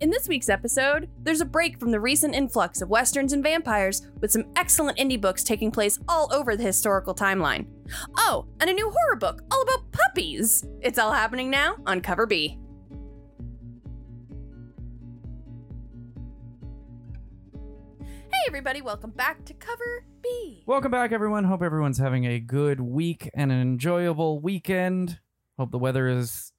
In this week's episode, there's a break from the recent influx of westerns and vampires with some excellent indie books taking place all over the historical timeline. Oh, and a new horror book all about puppies. It's all happening now on Cover B. Hey everybody, welcome back to Cover B. Welcome back, everyone. Hope everyone's having a good week and an enjoyable weekend. Hope the weather is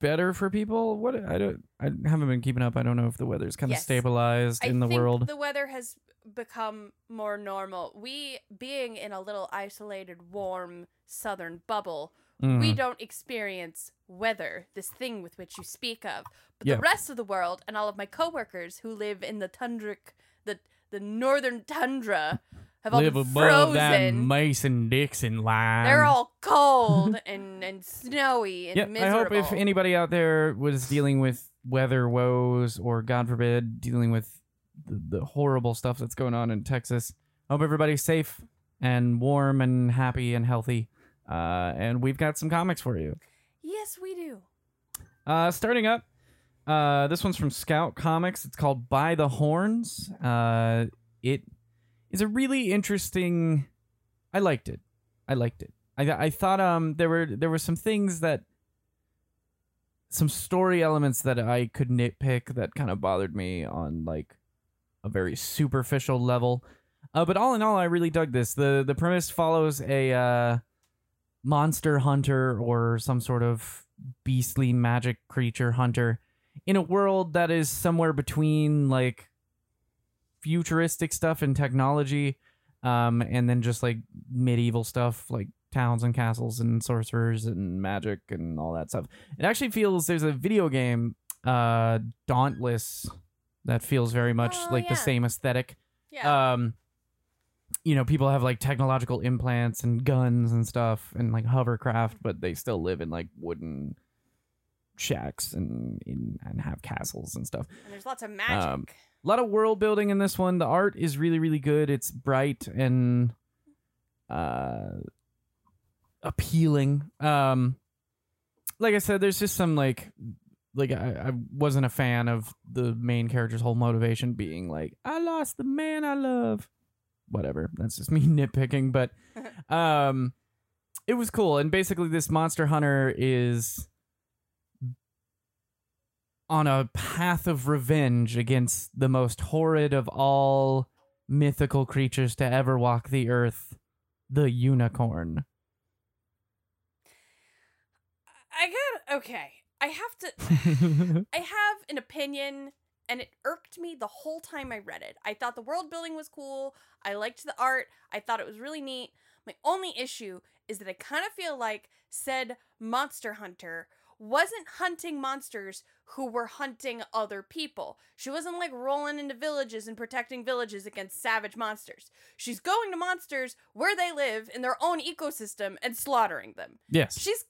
better for people. What I don't, I haven't been keeping up. I don't know if the weather's kind of stabilized I in the think world. the weather has become more normal. We being in a little isolated, warm southern bubble, we Mhm. don't experience weather, this thing with which you speak of. But Yeah. the rest of the world and all of my coworkers who live in the tundric, the the northern tundra, have all Live been above that frozen. Mason Dixon line. They're all cold and and snowy and Yeah, I hope if anybody out there was dealing with weather woes or, God forbid, dealing with the, the horrible stuff that's going on in Texas, hope everybody's safe and warm and happy and healthy. Uh, and we've got some comics for you. yes, we do. Uh, starting up, uh, this one's from Scout Comics. It's called By the Horns. Uh, it is a really interesting. I liked it. I liked it. I I thought um there were there were some things that some story elements that I could nitpick that kind of bothered me on like a very superficial level. Uh, but all in all, I really dug this. the The premise follows a uh, monster hunter or some sort of beastly magic creature hunter in a world that is somewhere between like futuristic stuff and technology um and then just like medieval stuff like towns and castles and sorcerers and magic and all that stuff it actually feels there's a video game uh dauntless that feels very much Oh, like yeah. the same aesthetic Yeah. um you know people have like technological implants and guns and stuff and like hovercraft but they still live in like wooden shacks and in and have castles and stuff. And there's lots of magic. um, a lot of world building in this one. The art is really really good. It's bright and uh appealing. Um like i said there's just some like like I, I wasn't a fan of the main character's whole motivation being like i lost the man i love. Whatever. That's just me nitpicking but um it was cool. And basically this monster hunter is on a path of revenge against the most horrid of all mythical creatures to ever walk the earth the unicorn I got okay. I have to I have an opinion and it irked me the whole time I read it. I thought the world building was cool. I liked the art. I thought it was really neat. My only issue is that I kind of feel like said monster hunter wasn't hunting monsters who were hunting other people. She wasn't like rolling into villages and protecting villages against savage monsters. She's going to monsters where they live in their own ecosystem and slaughtering them. yes She's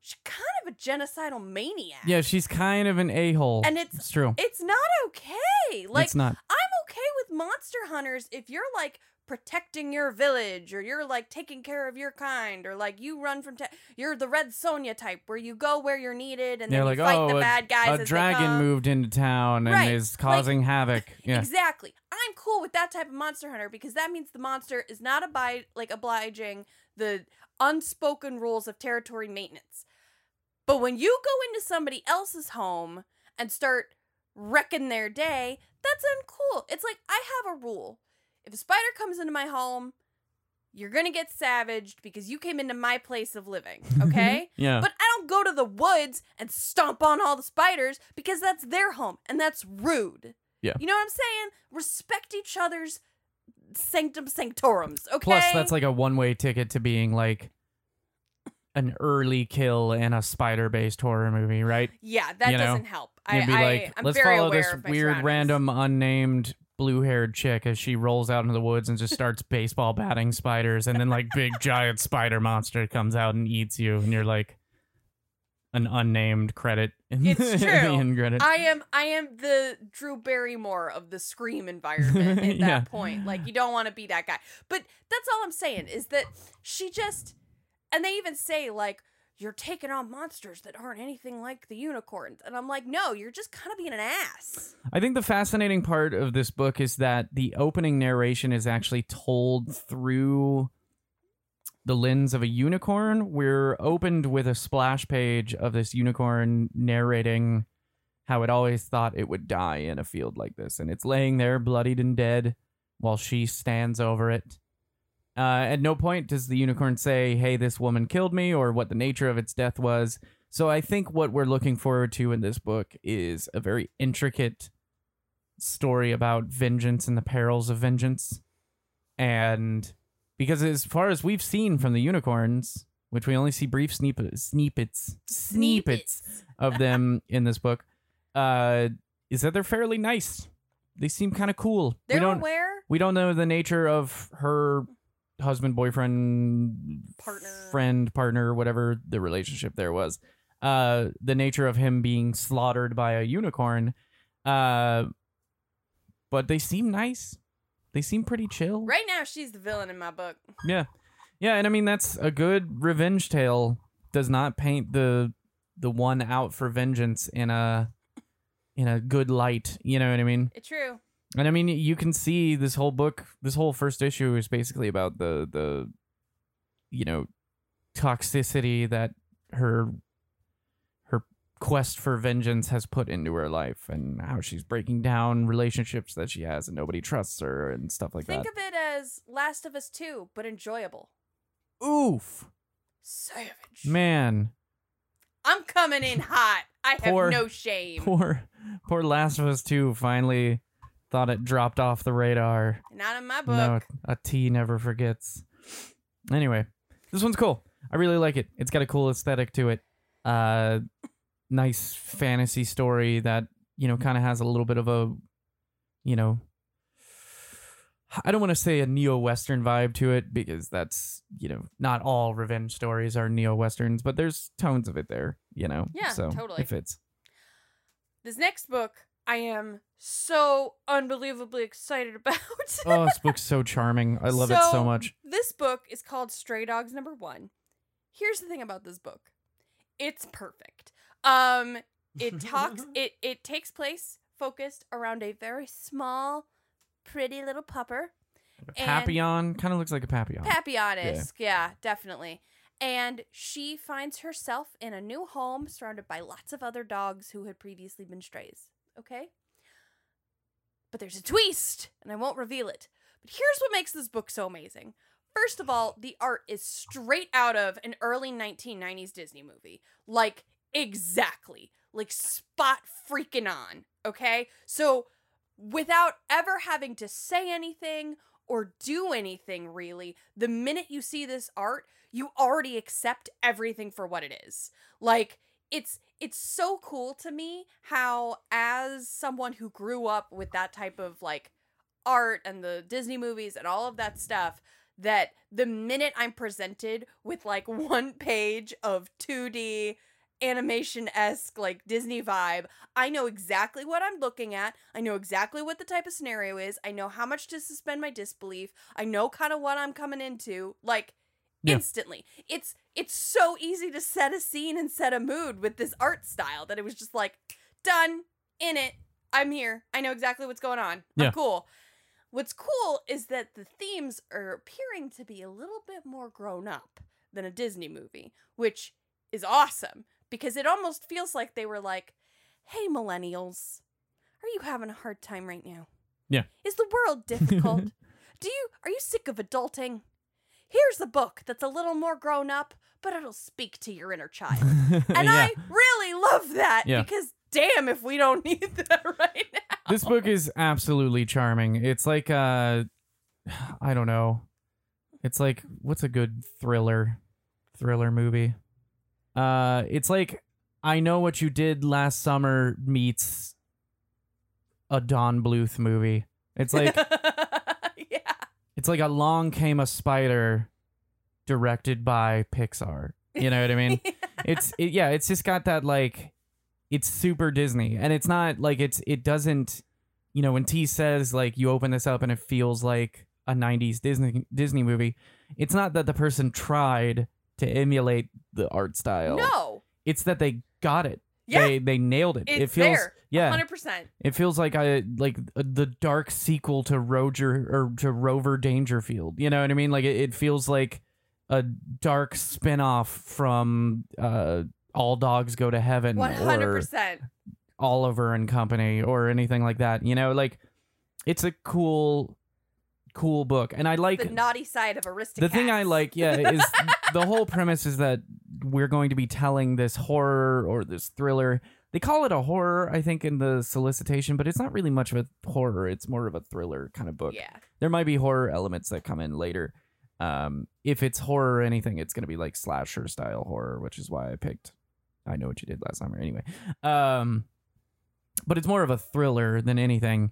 she's kind of a genocidal maniac. yeah she's kind of an a-hole And it's- it's true It's not okay. Like it's not I'm okay with monster hunters if you're like protecting your village or you're like taking care of your kind or like you run from te- you're the red Sonja type where you go where you're needed and they're then like you fight oh the a, bad guys a as they dragon come." moved into town and Right, is like- causing havoc yeah Exactly. I'm cool with that type of monster hunter because that means the monster is not abide like obliging the unspoken rules of territory maintenance. But when you go into somebody else's home and start wrecking their day, that's uncool. It's like I have a rule. If a spider comes into my home, you're going to get savaged because you came into my place of living, okay? yeah But I don't go to the woods and stomp on all the spiders because that's their home and that's rude. Yeah. You know what I'm saying? Respect each other's sanctum sanctorums, okay? Plus, that's like a one-way ticket to being like an early kill in a spider-based horror movie, right? yeah, that you know, doesn't help. I, You'd be I, like, I'm let's very follow aware this of my weird, surroundings. random, unnamed blue-haired chick as she rolls out into the woods and just starts baseball batting spiders, and then like big giant spider monster comes out and eats you, and you're like an unnamed credit. In It's the true. credit. I am I am the Drew Barrymore of the Scream environment at that Yeah. point. Like you don't want to be that guy. But that's all I'm saying is that she just and they even say like you're taking on monsters that aren't anything like the unicorns. And I'm like, no, you're just kind of being an ass. I think the fascinating part of this book is that the opening narration is actually told through the lens of a unicorn. We're opened with a splash page of this unicorn narrating how it always thought it would die in a field like this. And it's laying there, bloodied and dead, while she stands over it. Uh, at no point does the unicorn say, hey, this woman killed me, or what the nature of its death was. So I think what we're looking forward to in this book is a very intricate story about vengeance and the perils of vengeance. And because as far as we've seen from the unicorns, which we only see brief snippets, snippets, snippets of them in this book, uh, is that they're fairly nice. They seem kind of cool. They're we don't aware. we don't know the nature of her husband, boyfriend, Partner. friend, partner, whatever the relationship there was. Uh, the nature of him being slaughtered by a unicorn. Uh, but they seem nice. They seem pretty chill. Right now, she's the villain in my book. Yeah, yeah, and I mean that's a good revenge tale. Does not paint the the one out for vengeance in a in a good light. You know what I mean? It's true. And I mean, you can see this whole book, this whole first issue is basically about the the, you know, toxicity that her her quest for vengeance has put into her life, and how she's breaking down relationships that she has, and nobody trusts her, and stuff like Think that. Think of it as Last of Us 2, but enjoyable. Oof, Savage. man, I'm coming in hot. I have no shame. poor poor Last of Us Two finally thought it dropped off the radar. Not in my book. No, a T never forgets. Anyway, this one's cool. I really like it. It's got a cool aesthetic to it. Uh, nice fantasy story that you know kind of has a little bit of a, you know, I don't want to say a neo-western vibe to it because that's you know not all revenge stories are neo-westerns, but there's tones of it there. You know, Yeah, so totally. it fits. This next book, I am so unbelievably excited about. Oh, this book's so charming. I love it so So, much. This book is called Stray Dogs Number One. Here's the thing about this book. It's perfect. Um, it talks it it takes place focused around a very small, pretty little pupper. Papillon kind of looks like a papillon. Papillon-esque, yeah, definitely. And she finds herself in a new home surrounded by lots of other dogs who had previously been strays. Okay? But there's a twist, and I won't reveal it. But here's what makes this book so amazing. First of all, the art is straight out of an early 1990s Disney movie. Like, exactly. Like, spot freaking on. Okay? So, without ever having to say anything or do anything really, the minute you see this art, you already accept everything for what it is. Like it's it's so cool to me how as someone who grew up with that type of like art and the Disney movies and all of that stuff that the minute I'm presented with like one page of 2D animation esque like Disney vibe, I know exactly what I'm looking at. I know exactly what the type of scenario is. I know how much to suspend my disbelief. I know kind of what I'm coming into. Like Yeah. instantly. It's it's so easy to set a scene and set a mood with this art style that it was just like done in it. I'm here. I know exactly what's going on. Yeah. I'm cool. What's cool is that the themes are appearing to be a little bit more grown up than a Disney movie, which is awesome because it almost feels like they were like, "Hey millennials, are you having a hard time right now? Yeah. Is the world difficult? Do you are you sick of adulting? Here's a book that's a little more grown up, but it'll speak to your inner child." And yeah. I really love that Yeah. because damn if we don't need that right now. this book is absolutely charming. It's like uh I don't know. It's like what's a good thriller thriller movie? Uh it's like I know what you did last summer meets a Don Bluth movie. It's like. it's like Along Came a Spider directed by Pixar. You know what I mean? it's it, yeah it's just got that like it's super disney and it's not like it's it doesn't you know when t says like you open this up and it feels like a 90s disney disney movie it's not that the person tried to emulate the art style. No. It's that they got it. Yeah. They they nailed it. it's it feels there. yeah. 100%. It feels like I like uh, the dark sequel to Roger or to Rover Dangerfield. You know what I mean? Like it, it feels like a dark spin-off from uh All Dogs Go to Heaven or 100%. Oliver and Company or anything like that. You know, like it's a cool cool book. And I like the naughty side of Aristocats. the thing I like, yeah, is the whole premise is that we're going to be telling this horror or this thriller. They call it a horror, I think, in the solicitation, but it's not really much of a horror. It's more of a thriller kind of book. Yeah. There might be horror elements that come in later. Um, if it's horror or anything, it's going to be like slasher style horror, which is why I picked I Know What You Did Last Summer anyway. Um, but it's more of a thriller than anything.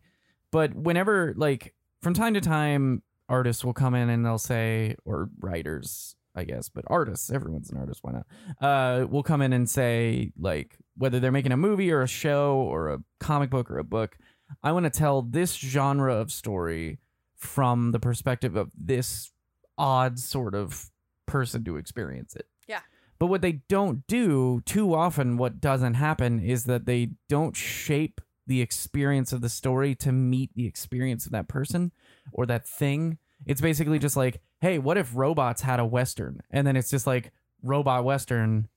But whenever, like, from time to time, artists will come in and they'll say, or writers, I guess, but artists, everyone's an artist, why not? Uh, will come in and say, like, whether they're making a movie or a show or a comic book or a book, I want to tell this genre of story from the perspective of this odd sort of person to experience it. Yeah. But what they don't do too often, what doesn't happen is that they don't shape the experience of the story to meet the experience of that person or that thing. It's basically just like, hey, what if robots had a Western? And then it's just like robot Western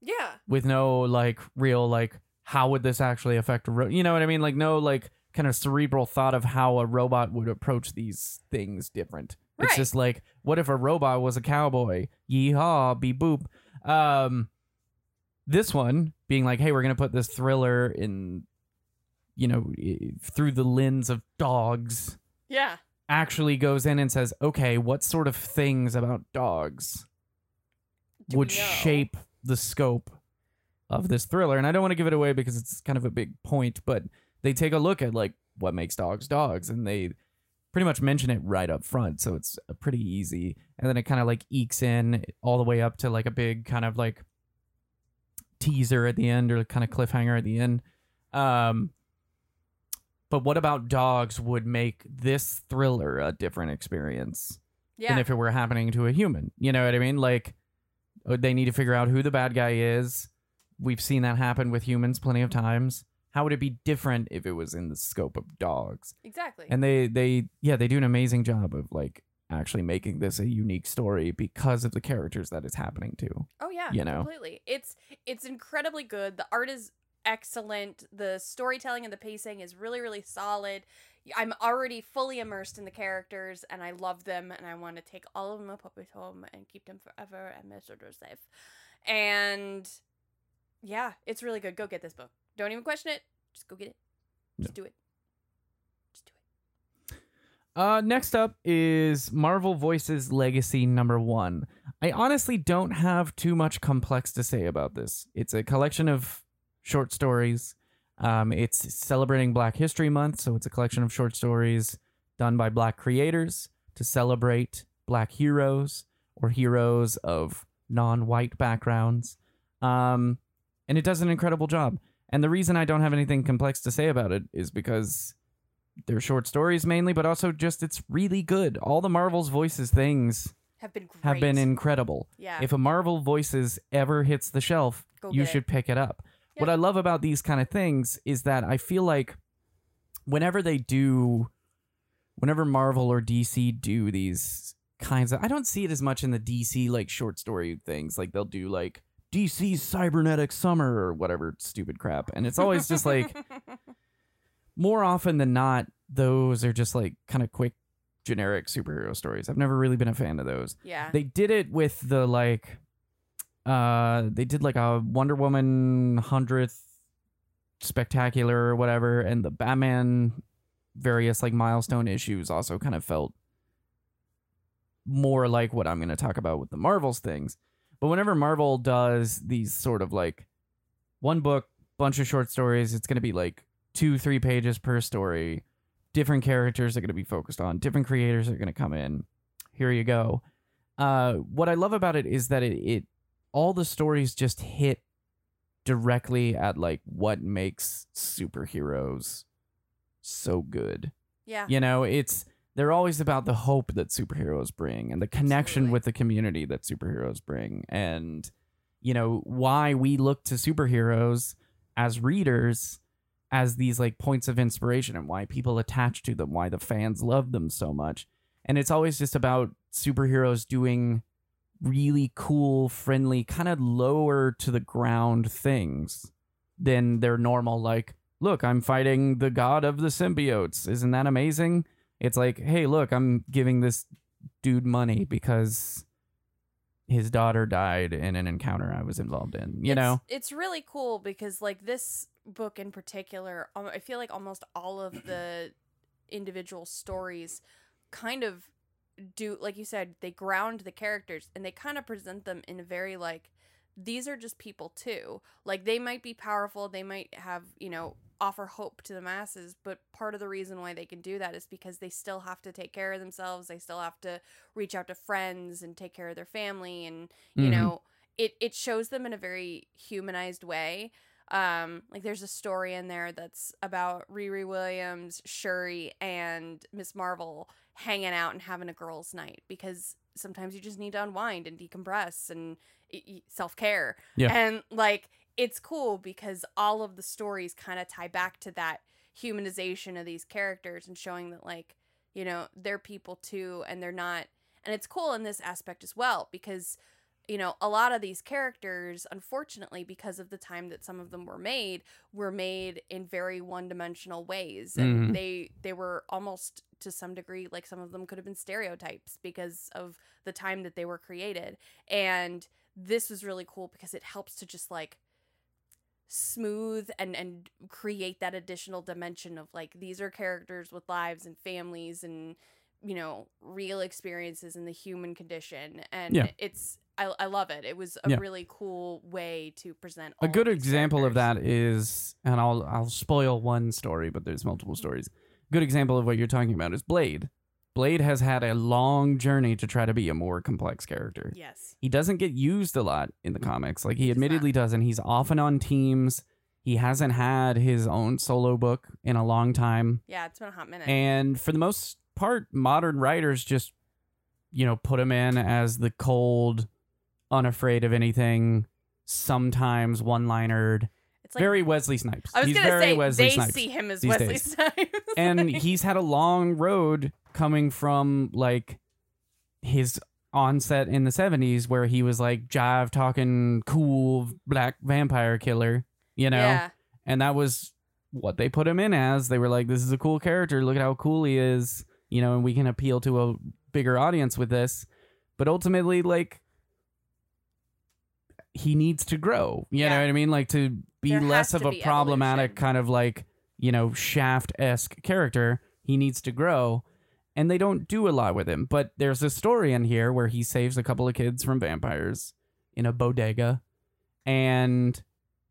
Yeah. with no like real like how would this actually affect a ro- you know what I mean like no like kind of cerebral thought of how a robot would approach these things different. It's just like what if a robot was a cowboy? Yeehaw, be boop. Um this one being like hey, we're going to put this thriller in you know through the lens of dogs Yeah. actually goes in and says, "Okay, what sort of things about dogs Do would shape the scope of this thriller. And I don't want to give it away because it's kind of a big point, but they take a look at like what makes dogs dogs and they pretty much mention it right up front. So it's pretty easy. And then it kind of like ekes in all the way up to like a big kind of like teaser at the end or kind of cliffhanger at the end. Um, but what about dogs would make this thriller a different experience? Yeah. than if it were happening to a human. You know what I mean? Like uh, they need to figure out who the bad guy is. We've seen that happen with humans plenty of times. How would it be different if it was in the scope of dogs? exactly. And they they yeah, they do an amazing job of like actually making this a unique story because of the characters that it's happening to. oh yeah. you know. Completely. It's it's incredibly good. The art is excellent. The storytelling and the pacing is really really solid. I'm already fully immersed in the characters and I love them and I want to take all of my puppies home and keep them forever and make sure they're safe. And yeah, it's really good. Go get this book. Don't even question it. Just go get it. Just do it. Just do it. Uh, next up is Marvel Voices Legacy number one. I honestly don't have too much complex to say about this. It's a collection of short stories. Um, it's celebrating Black History Month, so it's a collection of short stories done by Black creators to celebrate Black heroes or heroes of non-white backgrounds. Um, and it does an incredible job. And the reason I don't have anything complex to say about it is because they're short stories mainly, but also just it's really good. All the Marvel's Voices things Have been great. have been incredible. Yeah. If a Marvel Voices ever hits the shelf, Go you get it. should pick it up. What I love about these kind of things is that I feel like whenever they do, whenever Marvel or DC do these kinds of, I don't see it as much in the DC like short story things. Like they'll do like DC's Cybernetic Summer or whatever stupid crap. And it's always just like, more often than not, those are just like kind of quick, generic superhero stories. I've never really been a fan of those. yeah. They did it with the like, uh, they did like a Wonder Woman hundredth spectacular or whatever, and the Batman various like milestone issues also kind of felt more like what I'm going to talk about with the Marvels things. But whenever Marvel does these sort of like one book, bunch of short stories, it's going to be like two, three pages per story. Different characters are going to be focused on, different creators are going to come in. Here you go. Uh, what I love about it is that it, it all the stories just hit directly at like what makes superheroes so good. yeah. You know, it's they're always about the hope that superheroes bring and the connection Absolutely. with the community that superheroes bring and you know why we look to superheroes as readers as these like points of inspiration and why people attach to them why the fans love them so much and it's always just about superheroes doing really cool friendly kind of lower to the ground things than their normal like look i'm fighting the god of the symbiotes. Isn't that amazing? It's like hey look i'm giving this dude money because his daughter died in an encounter i was involved in you it's, know? it's really cool because like this book in particular um, i feel like almost all of the individual stories kind of do like you said they ground the characters and they kind of present them in a very like these are just people too like they might be powerful they might have you know offer hope to the masses but part of the reason why they can do that is because they still have to take care of themselves they still have to reach out to friends and take care of their family and you Mhm. know it it shows them in a very humanized way um like there's a story in there that's about Riri Williams, Shuri and Miss Marvel hanging out and having a girls night because sometimes you just need to unwind and decompress and self care. Yeah. And like it's cool because all of the stories kind of tie back to that humanization of these characters and showing that like, you know, they're people too and they're not and it's cool in this aspect as well because you know, a lot of these characters, unfortunately, because of the time that some of them were made, were made in very one-dimensional ways, and Mhm. they they were almost to some degree like some of them could have been stereotypes because of the time that they were created. And this was really cool because it helps to just like smooth and and create that additional dimension of like these are characters with lives and families and you know real experiences in the human condition and Yeah. it's I, I love it. It was a Yeah. really cool way to present a of good example of that is and i'll i'll spoil one story but there's multiple mm-hmm. stories. Good example of what you're talking about is blade. Blade has had a long journey to try to be a more complex character. Yes. He doesn't get used a lot in the mm-hmm. comics. Like he He does not. admittedly doesn't. He's often on teams. He hasn't had his own solo book in a long time. Yeah it's been a hot minute. And for the most part modern writers just you know put him in as the cold unafraid of anything sometimes one-linered it's like very Wesley Snipes. I was He's gonna say Wesley they Snipes. see him as Wesley days. Snipes and he's had a long road coming from like his onset in the 70s where he was like jive talking cool black vampire killer, you know? yeah And that was what they put him in as. They were like this is a cool character, look at how cool he is, you know, and we can appeal to a bigger audience with this. But ultimately like he needs to grow. You know what I mean? Like to be There less of a problematic evolution. kind of like, you know, shaft esque character. He needs to grow. And they don't do a lot with him. But there's a story in here where he saves a couple of kids from vampires in a bodega. And,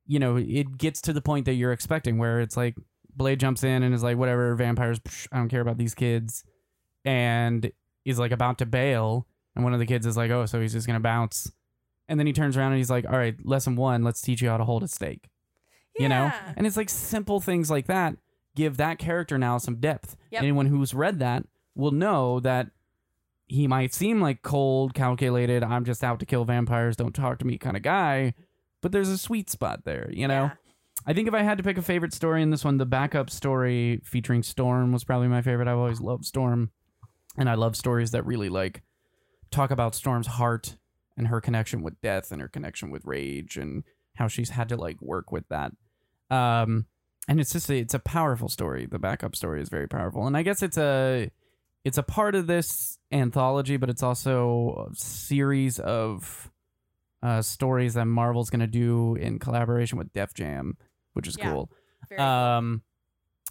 you know, it gets to the point that you're expecting where it's like Blade jumps in and is like, whatever, vampires, psh, I don't care about these kids. And is like about to bail. And one of the kids is like, oh, so he's just going to bounce. And then he turns around and he's like, all right, lesson one, let's teach you how to hold a stake. You know? And it's like simple things like that give that character now some depth. Yep. Anyone who's read that will know that he might seem like cold, calculated, I'm just out to kill vampires, don't talk to me kind of guy, but there's a sweet spot there, you know? Yeah. I think if I had to pick a favorite story in this one, the backup story featuring Storm was probably my favorite. I've always loved Storm. And I love stories that really like talk about Storm's heart and her connection with death and her connection with rage and how she's had to like work with that. Um and it's just a, it's a powerful story. The backup story is very powerful. And I guess it's a it's a part of this anthology, but it's also a series of uh, stories that Marvel's going to do in collaboration with Def Jam, which is Yeah. cool. Very cool. Um,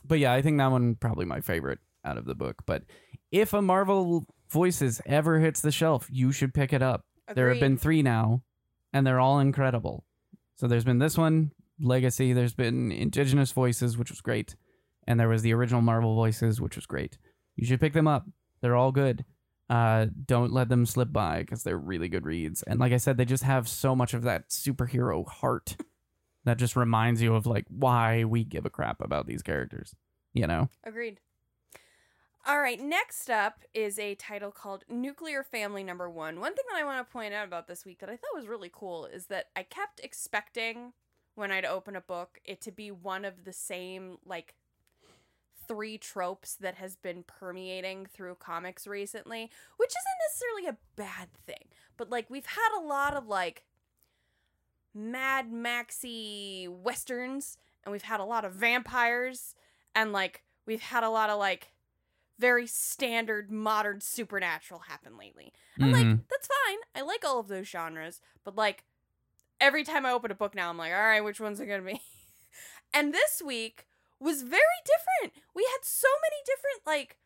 but yeah, I think that one probably my favorite out of the book. But if a Marvel Voices ever hits the shelf, you should pick it up. There have been three now, and they're all incredible. So there's been this one, Legacy. There's been Indigenous Voices, which was great, and there was the original Marvel Voices, which was great. You should pick them up. They're all good. Uh, don't let them slip by because they're really good reads. And like I said, they just have so much of that superhero heart that just reminds you of like why we give a crap about these characters. You know? Agreed. All right, next up is a title called Nuclear Family Number One. One thing that I want to point out about this week that I thought was really cool is that I kept expecting when I'd open a book it to be one of the same, like, three tropes that has been permeating through comics recently, which isn't necessarily a bad thing. But, like, we've had a lot of, like, Mad Maxy westerns, and we've had a lot of vampires, and, like, we've had a lot of, like, very standard modern supernatural happen lately. I'm like Mhm. that's fine. I like all of those genres, but like every time I open a book now I'm like, "All right, which one's it to be?" and this week was very different. We had so many different like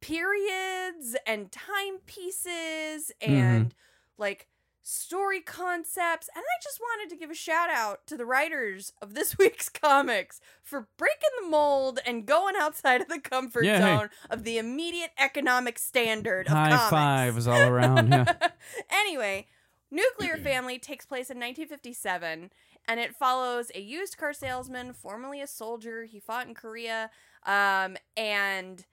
periods and timepieces and like story concepts and I just wanted to give a shout out to the writers of this week's comics for breaking the mold and going outside of the comfort Yeah, hey. zone of the immediate economic standard of High comics. fives all around. Yeah. anyway, Nuclear Family takes place in 1957 and it follows a used car salesman, formerly a soldier. He fought in Korea um, and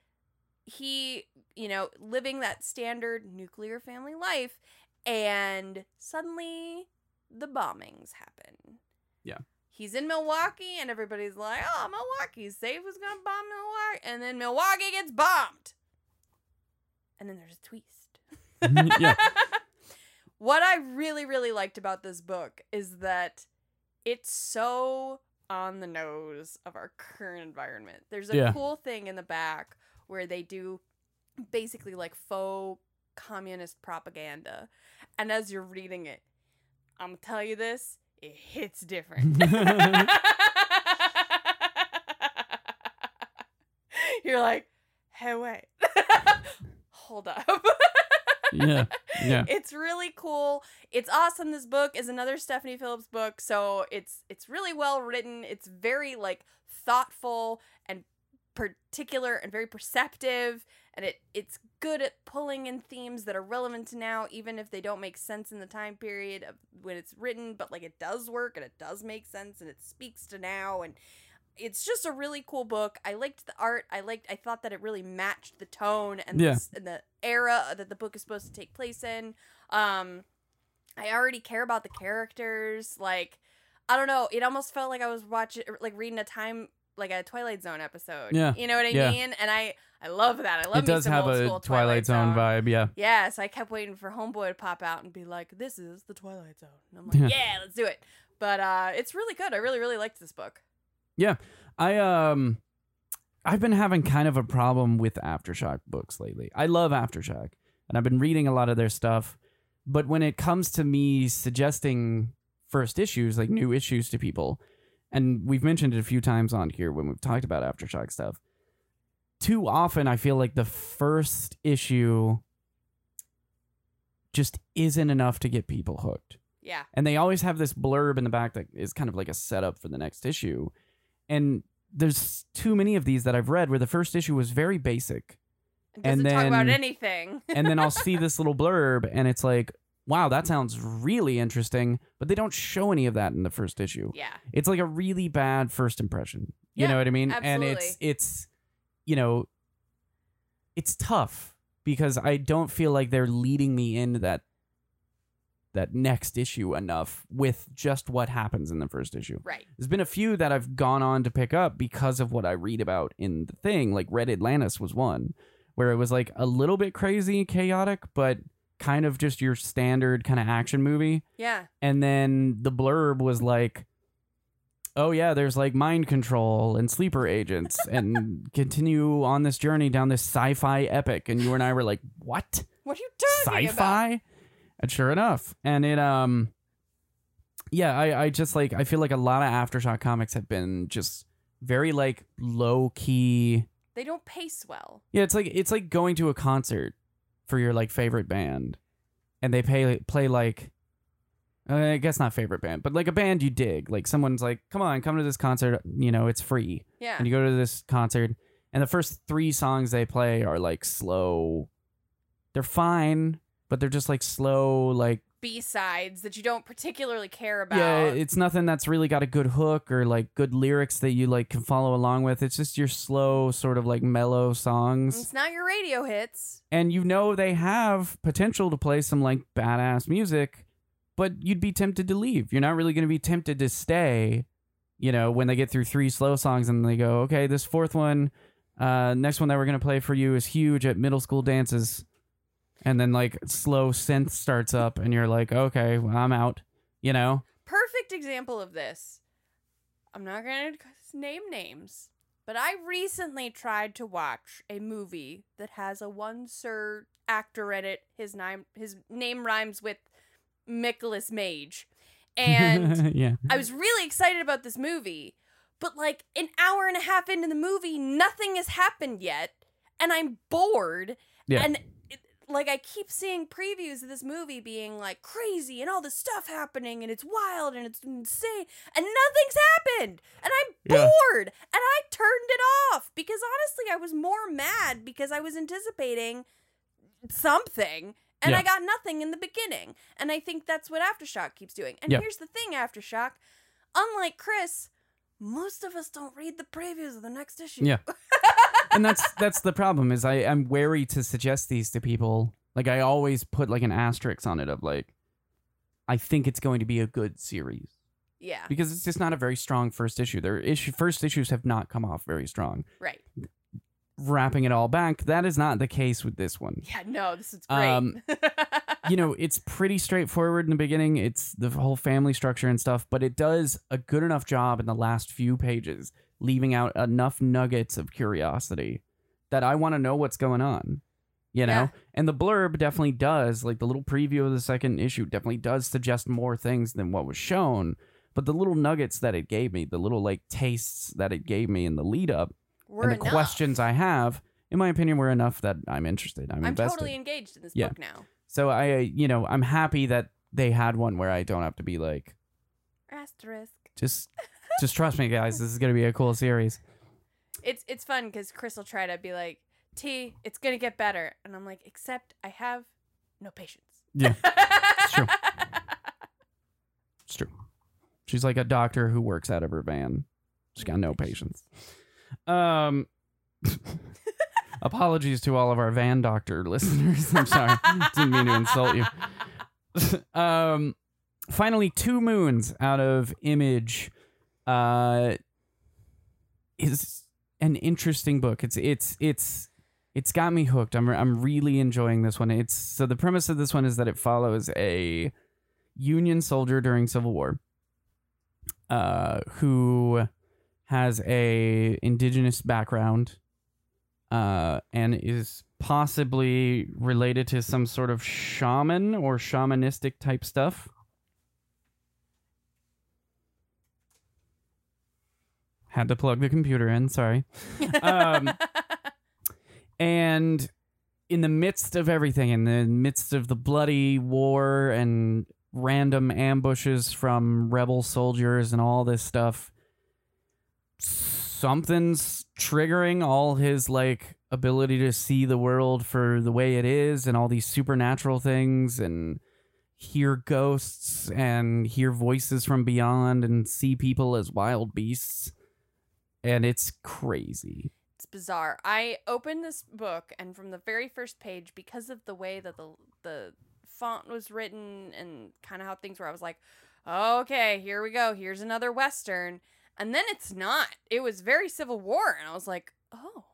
he, you know, living that standard nuclear family life and suddenly the bombings happen. Yeah. He's in Milwaukee and everybody's like, "Oh, Milwaukee's safe. Who's going to bomb Milwaukee?" And then Milwaukee gets bombed. And then there's a twist. Mm-hmm, yeah. What I really, really liked about this book is that it's so on the nose of our current environment. There's a Yeah. cool thing in the back where they do basically like faux communist propaganda. And as you're reading it, I'm gonna tell you this, it hits different. you're like, hey, wait. Hold up. Yeah. Yeah. It's really cool. It's awesome. This book is another Stephanie Phillips book, so it's it's really well written. It's very like thoughtful and particular and very perceptive, and it it's good at pulling in themes that are relevant to now, even if they don't make sense in the time period of when it's written. But like it does work and it does make sense and it speaks to now and it's just a really cool book. I liked the art. I liked. I thought that it really matched the tone and, Yeah. the, and the era that the book is supposed to take place in. Um, I already care about the characters. Like, I don't know. It almost felt like I was watching, like reading a time, like a Twilight Zone episode. Yeah. you know what I Yeah. mean. And I, I love that. I love It does have old a school Twilight Zone vibe. Yeah. yeah, so I kept waiting for Homeboy to pop out and be like, "This is the Twilight Zone." And I'm like, Yeah. "Yeah, let's do it." But uh, it's really good. I really, really liked this book. Yeah, I um I've been having kind of a problem with Aftershock books lately. I love Aftershock and I've been reading a lot of their stuff, but when it comes to me suggesting first issues, like new issues to people, and we've mentioned it a few times on here when we've talked about Aftershock stuff, too often I feel like the first issue just isn't enough to get people hooked. Yeah, and they always have this blurb in the back that is kind of like a setup for the next issue. And there's too many of these that i've read where the first issue was very basic. And doesn't talk about then- anything. and then i'll see this little blurb and it's like wow that sounds really interesting but they don't show any of that in the first issue. Yeah, it's like a really bad first impression. You Yeah, know what i mean? Absolutely. and it's it's you know it's tough because i don't feel like they're leading me into that that next issue enough with just what happens in the first issue. Right. there's been a few that i've gone on to pick up because of what i read about in the thing like red atlantis was one where it was like a little bit crazy and chaotic but kind of just your standard kind of action movie. Yeah, and then the blurb was like oh yeah there's like mind control and sleeper agents and continue on this journey down this sci-fi epic. And you and i were like what? What are you talking about? sci-fi? And sure enough and it um yeah i i just like i feel like a lot of aftershock comics have been just very like low key They don't pace well. yeah it's like it's like going to a concert for your like favorite band and they pay play like uh, I guess not favorite band, but like a band you dig. Like someone's like, "Come on, come to this concert. You know, it's free." Yeah, And you go to this concert, and the first three songs they play are like slow. They're fine, but they're just like slow, like B sides that you don't particularly care about. Yeah, it's nothing that's really got a good hook or like good lyrics that you like can follow along with. It's just your slow, sort of like mellow songs. it's not your radio hits. and you know they have potential to play some like badass music, but you'd be tempted to leave. You're not really going to be tempted to stay, you know, when they get through three slow songs and they go, okay, this fourth one, uh, next one that we're going to play for you is huge at middle school dances. And then like slow synth starts up and you're like, okay, well, I'm out, you know? Perfect example of this. I'm not going to name names, but I recently tried to watch a movie that has a one sir actor in it. His name his name rhymes with Nicholas Mage. And yeah. I was really excited about this movie, but like an hour and a half into the movie, nothing has happened yet, and I'm bored. Yeah. And like I keep seeing previews of this movie being like crazy and all this stuff happening and it's wild and it's insane and nothing's happened and I'm Yeah. bored and I turned it off because honestly I was more mad because I was anticipating something and Yeah. I got nothing in the beginning. And I think that's what Aftershock keeps doing. And Yeah. here's the thing, Aftershock, unlike Chris, most of us don't read the previews of the next issue. Yeah. and that's that's the problem is I I'm wary to suggest these to people. Like I always put like an asterisk on it of like I think it's going to be a good series Yeah. because it's just not a very strong first issue. Their issue first issues have not come off very strong. Right. Wrapping it all back, that is not the case with this one. Yeah, no, this is great. Um, you know, it's pretty straightforward in the beginning. It's the whole family structure and stuff, but it does a good enough job in the last few pages, leaving out enough nuggets of curiosity that I want to know what's going on. You know? Yeah. And the blurb definitely does, like the little preview of the second issue definitely does suggest more things than what was shown. But the little nuggets that it gave me, the little like tastes that it gave me in the lead up, We're and the enough. questions I have, in my opinion, were enough that I'm interested. I'm, I'm invested. totally engaged in this Yeah. book now. So I, uh, you know, I'm happy that they had one where I don't have to be like, Asterisk. just, just trust me, guys. This is gonna be a cool series. It's it's fun because Chris will try to be like, T, it's gonna get better, and I'm like, except I have no patience. Yeah, it's true. It's true. She's like a doctor who works out of her van. She's got no patience. Um, apologies to all of our van doctor listeners. I'm sorry, didn't mean to insult you. um, finally, two moons out of Image. Uh, is an interesting book. It's it's it's it's got me hooked. I'm I'm really enjoying this one. It's so the premise of this one is that it follows a Union soldier during Civil War, uh, who has a indigenous background, uh, and is possibly related to some sort of shaman or shamanistic type stuff. Had to plug the computer in. Sorry. Um, and in the midst of everything, in the midst of the bloody war and random ambushes from rebel soldiers and all this stuff, something's triggering all his like ability to see the world for the way it is and all these supernatural things and hear ghosts and hear voices from beyond and see people as wild beasts and it's crazy It's bizarre. I opened this book, and from the very first page, because of the way that the the font was written and kind of how things were, I was like, okay, here we go. Here's another western. And then it's not. It was very Civil War, and I was like, oh,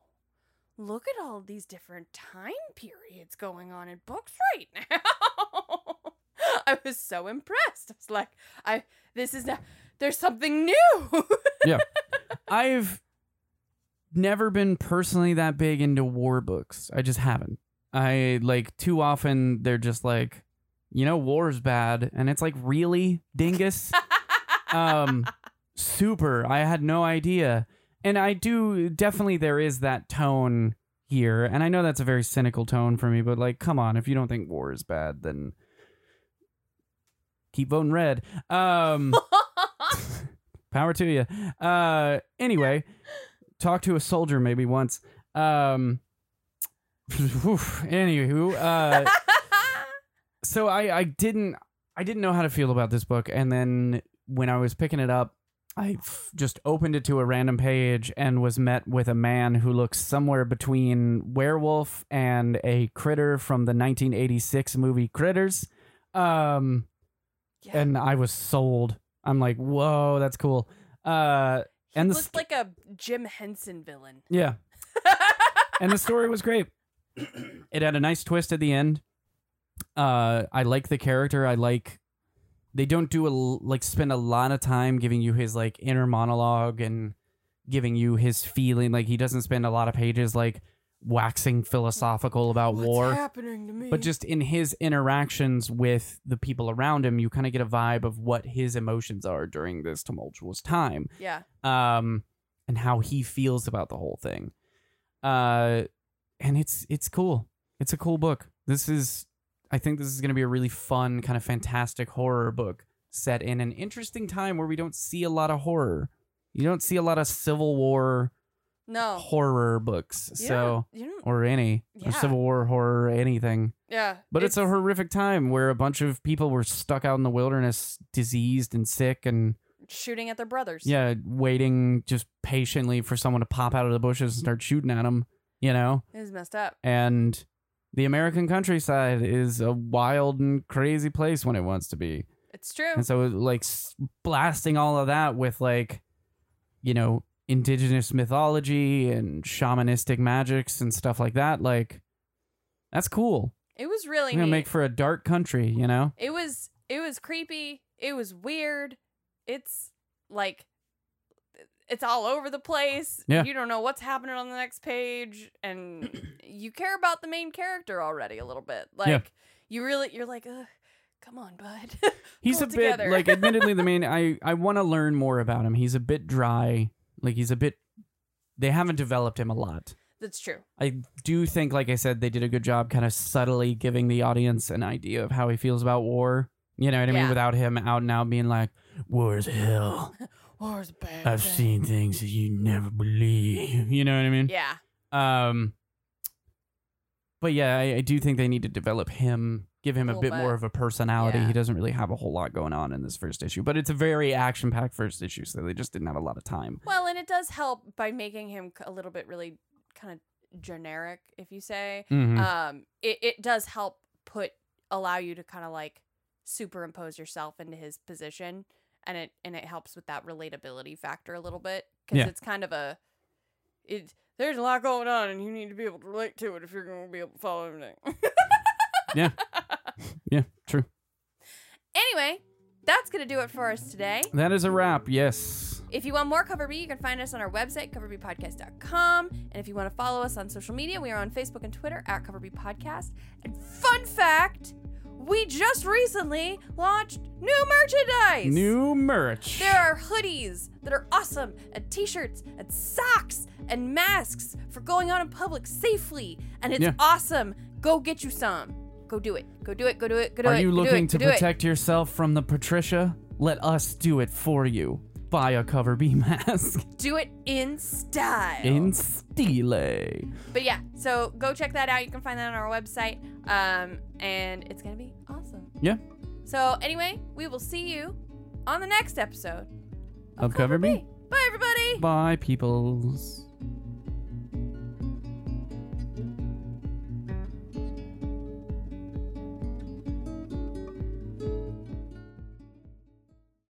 look at all these different time periods going on in books right now. I was so impressed. I was like, I this is there's something new. Yeah. I've never been personally that big into war books. I just haven't. I like too often they're just like, you know, war's bad, and it's like, really, dingus. um, super. I had no idea, and I do definitely there is that tone here, and I know that's a very cynical tone for me, but like, come on, if you don't think war is bad, then keep voting red. Um. Power to you. Uh, anyway, talk to a soldier maybe once. Um, anywho, uh, so I I didn't I didn't know how to feel about this book, and then when I was picking it up, I f- just opened it to a random page and was met with a man who looks somewhere between werewolf and a critter from the 1986 movie Critters. Um, Yeah. and I was sold. I'm like, whoa, that's cool. Uh, and the looked st- like a Jim Henson villain. yeah, and the story was great. it had a nice twist at the end. Uh, I like the character. I like they don't do a like spend a lot of time giving you his like inner monologue and giving you his feeling. Like he doesn't spend a lot of pages like waxing philosophical about war. happening to me? But just in his interactions with the people around him, you kind of get a vibe of what his emotions are during this tumultuous time yeah, um, and how he feels about the whole thing. Uh, and it's it's cool. It's a cool book. This is, I think, this is going to be a really fun, kind of fantastic horror book set in an interesting time where we don't see a lot of horror. You don't see a lot of Civil War no. horror books, You so don't- you don't. or any Yeah. or Civil War horror, anything. Yeah, But it's, a horrific time where a bunch of people were stuck out in the wilderness, diseased and sick, and shooting at their brothers. yeah, waiting just patiently for someone to pop out of the bushes and start shooting at them, you know? it was messed up. And the American countryside is a wild and crazy place when it wants to be. It's true. And so, like, s- blasting all of that with, like, you know, indigenous mythology and shamanistic magics and stuff like that, like, that's cool. it was really gonna make for a dark country, you know? it was it was creepy. It was weird. It's like it's all over the place. Yeah. You don't know what's happening on the next page and you care about the main character already a little bit. Like Yeah. you really you're like, come on, bud. He's a bit like admittedly the main I I want to learn more about him. He's a bit dry. Like he's a bit they haven't developed him a lot. That's true. I do think like I said they did a good job kind of subtly giving the audience an idea of how he feels about war. You know what I mean Yeah. without him out and out being like war is hell. war is bad. I've thing." seen things that you never believe. You know what I mean? Yeah. Um but yeah, I, I do think they need to develop him, give him a, Little bit, more of a personality. Yeah. He doesn't really have a whole lot going on in this first issue, but it's a very action-packed first issue, so they just didn't have a lot of time. Well, and it does help by making him a little bit really kind of generic, if you say. Mhm. Um, it, it does help put allow you to kind of like superimpose yourself into his position, and it and it helps with that relatability factor a little bit because Yeah. it's kind of a it. There's a lot going on, and you need to be able to relate to it if you're going to be able to follow everything. Yeah. yeah, true. Anyway, that's gonna do it for us today. That is a wrap. Yes. If you want more Cover B, you can find us on our website, coverbpodcast.com. And if you want to follow us on social media, we are on Facebook and Twitter at Cover B Podcast. And fun fact, we just recently launched new merchandise. New merch. There are hoodies that are awesome, and t-shirts, and socks, and masks for going out in public safely. And it's Yeah. awesome. Go get you some. Go do it. Go do it. Go do it. Go do it. Are it. you go do looking it, to go do it. protect yourself from the Patricia? Let us do it for you. Buy a cover B mask Do it in style. in style. But yeah, so go check that out. You can find that on our website. Um, and it's gonna be awesome. Yeah. So anyway, we will see you on the next episode Of Cover B. Bye everybody. Bye, peoples.